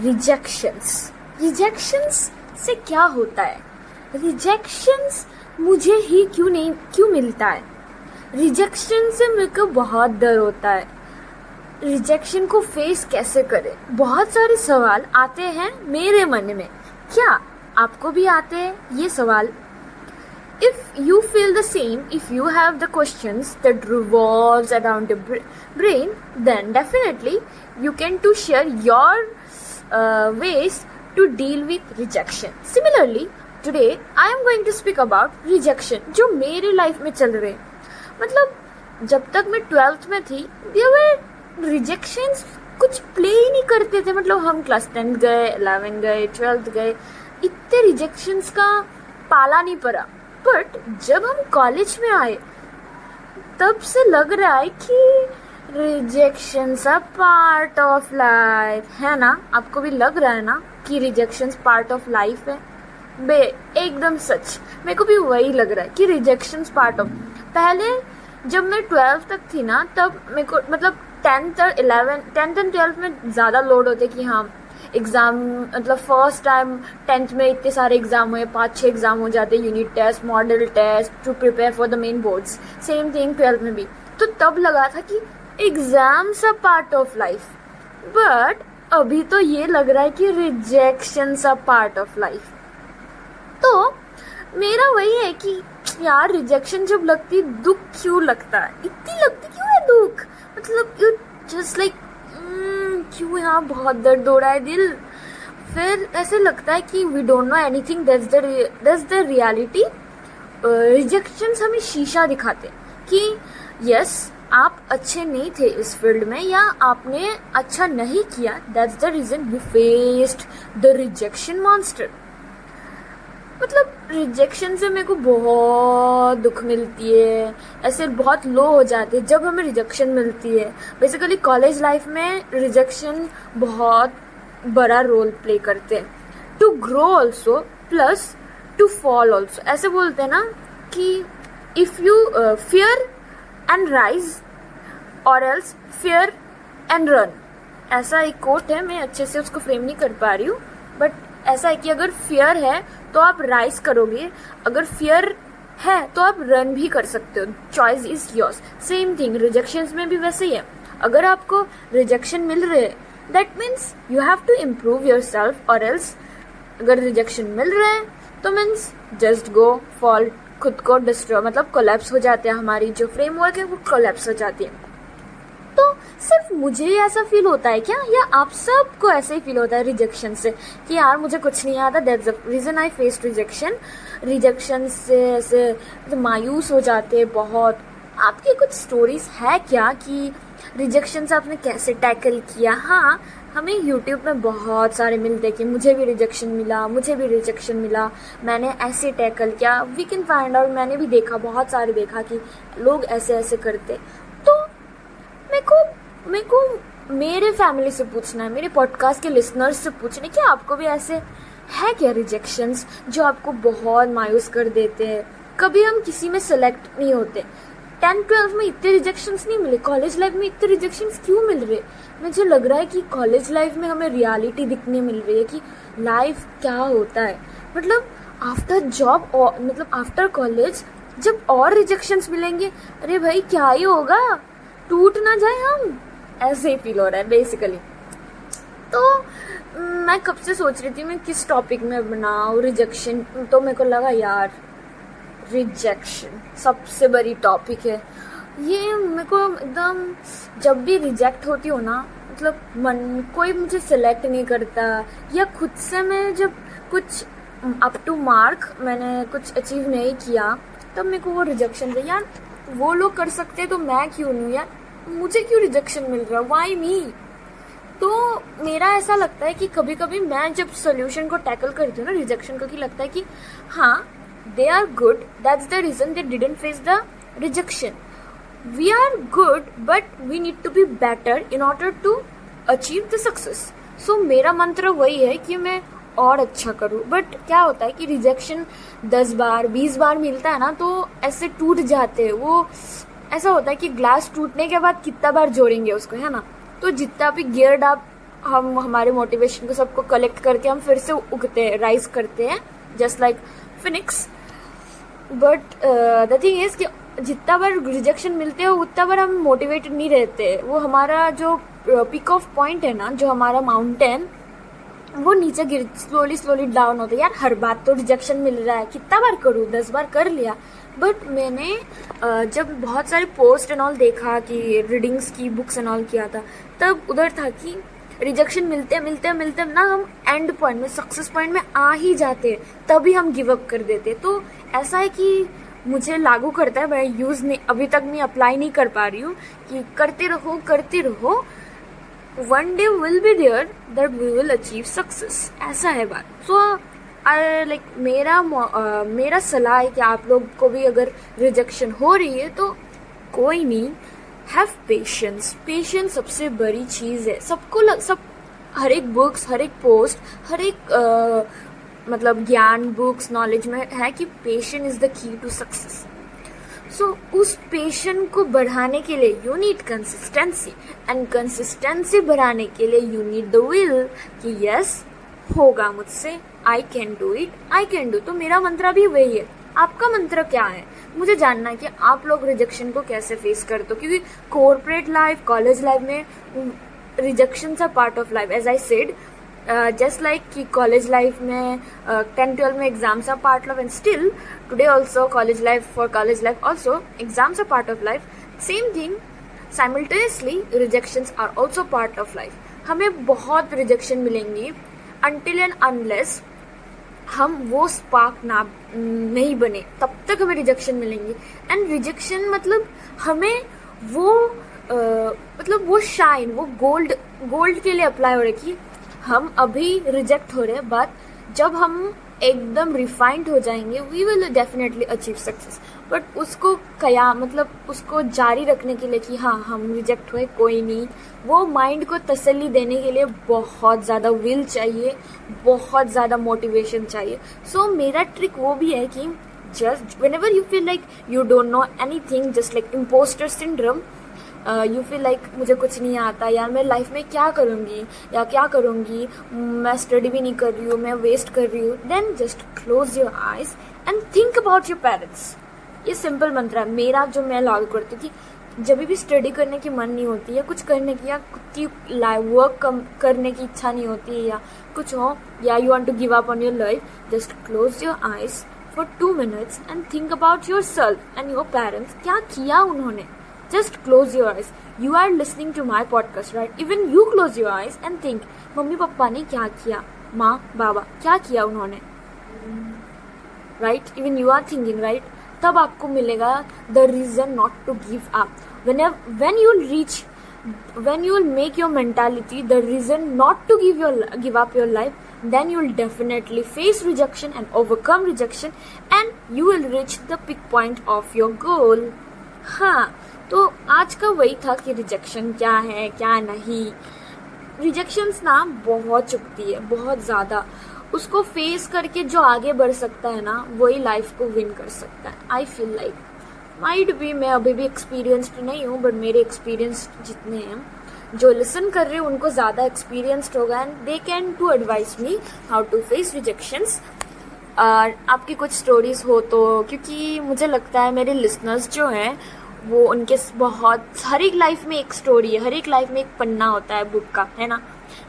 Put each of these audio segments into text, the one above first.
Rejections rejections से क्या होता है? रिजेक्शंस मुझे ही क्यों नहीं, क्यों मिलता है? रिजेक्शन से मेरे को बहुत डर होता है। रिजेक्शन को फेस कैसे करें? बहुत सारे सवाल आते हैं मेरे मन में। क्या आपको भी आते हैं ये सवाल? If you feel the same if you have the question that revolve around brain then definitely you can to share your uh, ways to deal with rejection. Similarly today i am going to speak about rejection जो मेरे life में चल रहे मतलब जब तक मैं twelfth में थी देवर रिजेक्शन कुछ प्ले ही नहीं करते थे। मतलब हम क्लास टेंथ गए इलेवन गए ट्वेल्थ गए इतने रिजेक्शंस का पाला नहीं पड़ा। बट जब हम कॉलेज में आए तब से लग रहा है कि rejection a part of life है ना? आपको भी लग रहा है ना कि रिजेक्शन पार्ट ऑफ़ लाइफ है? बे, एकदम सच। मेरे को भी वही लग रहा है कि रिजेक्शन पार्ट ऑफ़ पहले जब मैं ट्वेल्थ तक थी ना, तब मेरे को मतलब टेंथ और इलेवन टेंथ एंड ट्वेल्थ में ज़्यादा लोड होते कि हाँ एग्ज़ाम मतलब फ़र्स्ट टाइम टेंथ में इतने सारे एग्ज़ाम हुए, पाँच छः एग्ज़ाम हो जाते unit test model test to prepare for the main boards same thing twelfth में भी। तो तब लगा था कि exams a part of life but अभी तो ये लग रहा है कि rejection a part of life तो मेरा वही है कि यार रिजेक्शन जब लगती दुख क्यों लगता है? इतनी लगती क्यों है दुख? मतलब यू जस्ट लाइक क्यों यहाँ बहुत दर्द हो रहा है दिल? फिर ऐसे लगता है कि we don't know anything that's the that's the reality rejection हमें शीशा दिखाते कि यस आप अच्छे नहीं थे इस फ़ील्ड में या आपने अच्छा नहीं किया? That's the reason you faced the rejection monster मतलब रिजेक्शन से मेरे को बहुत दुख मिलती है। ऐसे बहुत लो हो जाते हैं जब हमें रिजेक्शन मिलती है। बेसिकली कॉलेज लाइफ में रिजेक्शन बहुत बड़ा रोल प्ले करते हैं। To grow also plus to fall also ऐसे बोलते हैं ना कि if you fear and rise और एल्स फियर एंड रन ऐसा एक कोट है, मैं अच्छे से उसको फ्रेम नहीं कर पा रही हूँ बट ऐसा है कि अगर फियर है तो आप राइज करोगे। अगर फियर है तो आप रन भी कर सकते हो। Choice is yours same thing rejection में भी वैसे ही है। अगर आपको रिजेक्शन मिल रहे that means you have to improve yourself और एल्स अगर रिजेक्शन मिल रहे हैं तो मीन्स जस्ट गो फॉल खुद को डिस्ट्रॉय मतलब कोलेप्स हो जाते हैं हमारी जो फ्रेमवर्क है, वो कोलेप्स हो जाती है। तो सिर्फ़ मुझे ऐसा फील होता है क्या? या आप सबको ऐसे ही फील होता है रिजेक्शन से? कि यार, मुझे कुछ नहीं आता that's the reason I face rejection rejection से ऐसे तो मायूस हो जाते हैं बहुत। आपकी कुछ स्टोरीज है क्या कि रिजेक्शन से आपने कैसे टैकल किया? हाँ हमें यूट्यूब में बहुत सारे मिलते कि मुझे भी रिजेक्शन मिला, मुझे भी रिजेक्शन मिला। मैंने ऐसे टैकल किया। वी कैन फाइंड आउट मैंने भी देखा, बहुत सारे देखा कि लोग ऐसे ऐसे करते। तो मेरे को मेरे को मेरे फैमिली से पूछना है, मेरे पॉडकास्ट के लिसनर्स से पूछना है कि आपको भी ऐसे है क्या रिजेक्शंस जो आपको बहुत मायूस कर देते हैं? कभी हम किसी में सेलेक्ट नहीं होते। टेंथ ट्वेल्थ में इतने रिजेक्शंस नहीं मिले। कॉलेज लाइफ में इतने रिजेक्शंस क्यों मिल रहे? मुझे लग रहा है कि कॉलेज लाइफ में हमें रियलिटी दिखने मिल रही है कि लाइफ क्या होता है। मतलब आफ्टर जॉब मतलब आफ्टर कॉलेज जब और रिजेक्शंस मिलेंगे, अरे भाई, क्या ही होगा? टूट ना जाए हम। ऐसे ही फील हो रहा है बेसिकली तो मैं कब से सोच रही थी मैं किस टॉपिक में बनाऊँ रिजेक्शन तो मेरे को लगा, यार रिजेक्शन सबसे बड़ी टॉपिक है। ये मेरे को एकदम, जब भी रिजेक्ट होती हो ना मतलब मन, कोई मुझे सिलेक्ट नहीं करता, या खुद से मैं जब कुछ अप टू मार्क मैंने कुछ अचीव नहीं किया, तब मेरे को वो रिजेक्शन है यार, वो लोग कर सकते तो मैं क्यों नहीं? यार, मुझे क्यों रिजेक्शन मिल रहा? है वाई मी तो मेरा ऐसा लगता है कि कभी कभी मैं जब सोल्यूशन को टैकल करती हूँ ना रिजेक्शन को, कि लगता है कि हाँ they are good that's the reason they didn't face the rejection we are good but we need to be better in order to achieve the success so मेरा मंत्र वही है कि मैं और अच्छा करूँ। बट क्या होता है कि रिजेक्शन दस बार, बीस बार मिलता है ना तो ऐसे टूट जाते हैं। वो ऐसा होता है कि ग्लास टूटने के बाद कितना बार जोड़ेंगे उसको, है ना? तो जितना भी गियर्ड आप हम, हमारे मोटिवेशन को सबको कलेक्ट करके हम फिर से उगते हैं राइज करते हैं। Just like phoenix but the thing is कि जितना बार रिजेक्शन मिलते हो, उतना बार हम मोटिवेटेड नहीं रहते। वो हमारा जो पिक ऑफ़ पॉइंट है ना, जो हमारा माउंटेन वो नीचे गिर स्लोली स्लोली डाउन होता है। यार, हर बात तो रिजेक्शन मिल रहा है। कितना बार करूँ? दस बार कर लिया। बट मैंने जब बहुत सारे पोस्ट एंड ऑल देखा कि रीडिंग्स की बुक्स एंड ऑल किया था, तब उधर था कि रिजेक्शन मिलते मिलते मिलते, ना हम एंड पॉइंट में सक्सेस पॉइंट में आ ही जाते हैं तभी हम गिव अप कर देते। तो ऐसा है कि मुझे लागू करता है, मैं यूज़ नहीं, अभी तक मैं अप्लाई नहीं कर पा रही हूँ कि करते रहो करते रहो one day will be there that we will achieve success ऐसा है बात। सो लाइक मेरा मेरा सलाह है कि आप लोग को भी अगर रिजेक्शन हो रही है तो कोई नहीं हैव पेशेंस पेशेंस सबसे बड़ी चीज़ है। सबको लग, सब हर एक बुक्स हर एक पोस्ट हर एक uh, मतलब ज्ञान बुक्स नॉलेज में है कि patience is the key to success so उस पेशेंट को बढ़ाने के लिए you need consistency and consistency बढ़ाने के लिए यू नीड द विल कि यस होगा मुझसे I can do it I can do तो मेरा मंत्र भी वही है। आपका मंत्र क्या है? मुझे जानना है कि आप लोग रिजेक्शन को कैसे फेस करते हो? क्योंकि कॉर्पोरेट लाइफ कॉलेज लाइफ में rejection are part of life as I said just like कि कॉलेज लाइफ में टेंथ ट्वेल्व में exams are part of and still today also college life for college life also exams are part of life same thing simultaneously rejection are also part of life हमें बहुत rejection मिलेंगी until and unless हम वो spark ना नहीं बने। तब तक हमें रिजेक्शन मिलेंगे। एंड रिजेक्शन मतलब हमें वो आ, मतलब वो शाइन वो गोल्ड गोल्ड के लिए अप्लाई हो रहा है कि हम अभी रिजेक्ट हो रहे हैं। बट जब हम एकदम रिफाइंड हो जाएँगे we will definitely achieve success but उसको कया मतलब उसको जारी रखने के लिए कि हाँ हम रिजेक्ट हुए कोई नहीं। वो माइंड को तसल्ली देने के लिए बहुत ज़्यादा विल चाहिए बहुत ज़्यादा मोटिवेशन चाहिए। सो so, मेरा ट्रिक वो भी है कि just whenever you feel like you don't know anything just like imposter syndrome you feel like मुझे कुछ नहीं आता, यार मैं लाइफ में क्या करूँगी? या क्या करूँगी? मैं स्टडी भी नहीं कर रही हूँ, मैं वेस्ट कर रही हूँ। Then just close your eyes and think about your parents ये सिंपल मंत्र है। मेरा जो मैं लागू करती थी, जब भी स्टडी करने की मन नहीं होती या कुछ करने की या की वर्क करने की इच्छा नहीं होती है या कुछ हो, या you want to give up on your life just close your eyes for two minutes and think about yourself and your parents क्या किया उन्होंने? Just close your eyes. You are listening to my podcast, right? Even you close your eyes and think, mummy papa ने क्या किया माँ बाबा क्या किया उन्होंने right even you are thinking right तब आपको मिलेगा the reason not to give up when when you reach when you will make your mentality the reason not to give your give up your life then you will definitely face rejection and overcome rejection and you will reach the peak point of your goal हाँ तो आज का वही था कि rejection क्या है, क्या नहीं। रिजेक्शंस ना बहुत चुपती है, बहुत ज़्यादा। उसको फेस करके जो आगे बढ़ सकता है ना, वही लाइफ को विन कर सकता है आई फील लाइक माइड भी मैं अभी भी एक्सपीरियंस्ड नहीं हूँ बट मेरे एक्सपीरियंस जितने हैं, जो लिसन कर रहे हैं, उनको ज़्यादा एक्सपीरियंसड होगा। And they can to advise me how to face rejections आपकी कुछ स्टोरीज हो तो क्योंकि मुझे लगता है मेरे लिसनर्स जो हैं वो उनके बहुत, हर एक लाइफ में एक स्टोरी है, हर एक लाइफ में एक पन्ना होता है बुक का, है ना?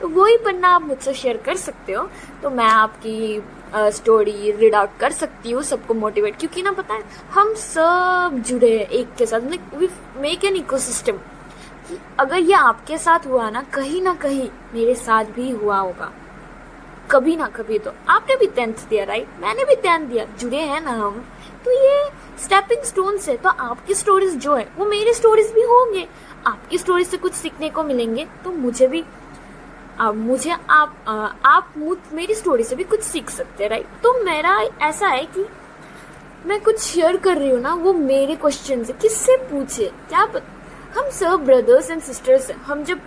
तो वही पन्ना आप मुझसे शेयर कर सकते हो तो मैं आपकी स्टोरी रीड आउट कर सकती हूँ, सबको मोटिवेट क्योंकि ना पता है, हम सब जुड़े हैं एक के साथ we make an ecosystem अगर ये आपके साथ हुआ ना, कहीं ना कहीं मेरे साथ भी हुआ होगा। कभी ना कभी तो आपने भी टेंथ दिया राइट मैंने भी टेंथ दिया। जुड़े हैं ना हम। तो ये स्टेपिंग स्टोन से तो आपकी स्टोरीज जो है वो मेरी स्टोरीज भी होंगे। आपकी स्टोरी से कुछ सीखने को मिलेंगे तो मुझे भी आ, मुझे आप आ, आप मेरी स्टोरी से भी कुछ सीख सकते हैं राइट तो मेरा ऐसा है कि मैं कुछ शेयर कर रही हूँ ना वो मेरे क्वेश्चन से किससे पूछे? क्या हम सब ब्रदर्स एंड सिस्टर्स हैं। हम जब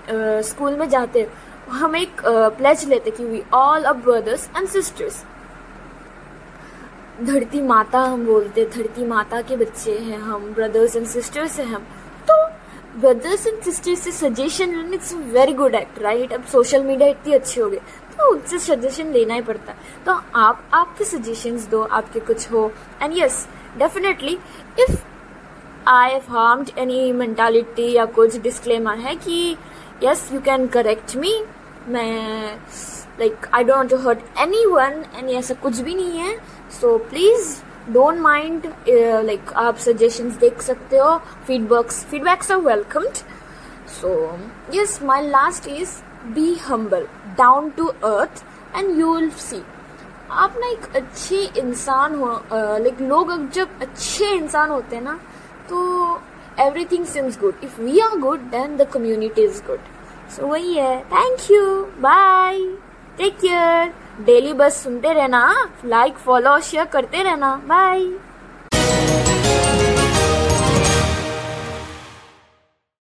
स्कूल में जाते हैं हम एक प्लेज लेते कि we all a brothers and sisters धरती माता हम बोलते, धरती माता के बच्चे हैं हम ब्रदर्स एंड सिस्टर्स हैं हम. तो ब्रदर्स एंड सिस्टर्स से सजेशन लेना it's very good act right अब सोशल मीडिया इतनी अच्छी हो गई तो उनसे सजेशन लेना ही पड़ता है. तो आप, आपके सजेशंस दो, आपके कुछ हो. And yes definitely if I have harmed any mentality या कुछ डिस्क्लेमर है कि yes you can correct me मैं like I don't to hurt anyone and ऐसा कुछ भी नहीं है. So please don't mind like आप सजेशंस देख सकते हो. Feedbacks feedbacks are welcomed so yes my last is be humble down to earth and you will see आप ना एक अच्छे इंसान हो लाइक uh, लोग जब अच्छे इंसान होते हैं ना तो everything seems good if we are good then the community is good so वही है. Thank you bye take care daily बस सुनते रहना लाइक फॉलो और शेयर करते रहना. बाय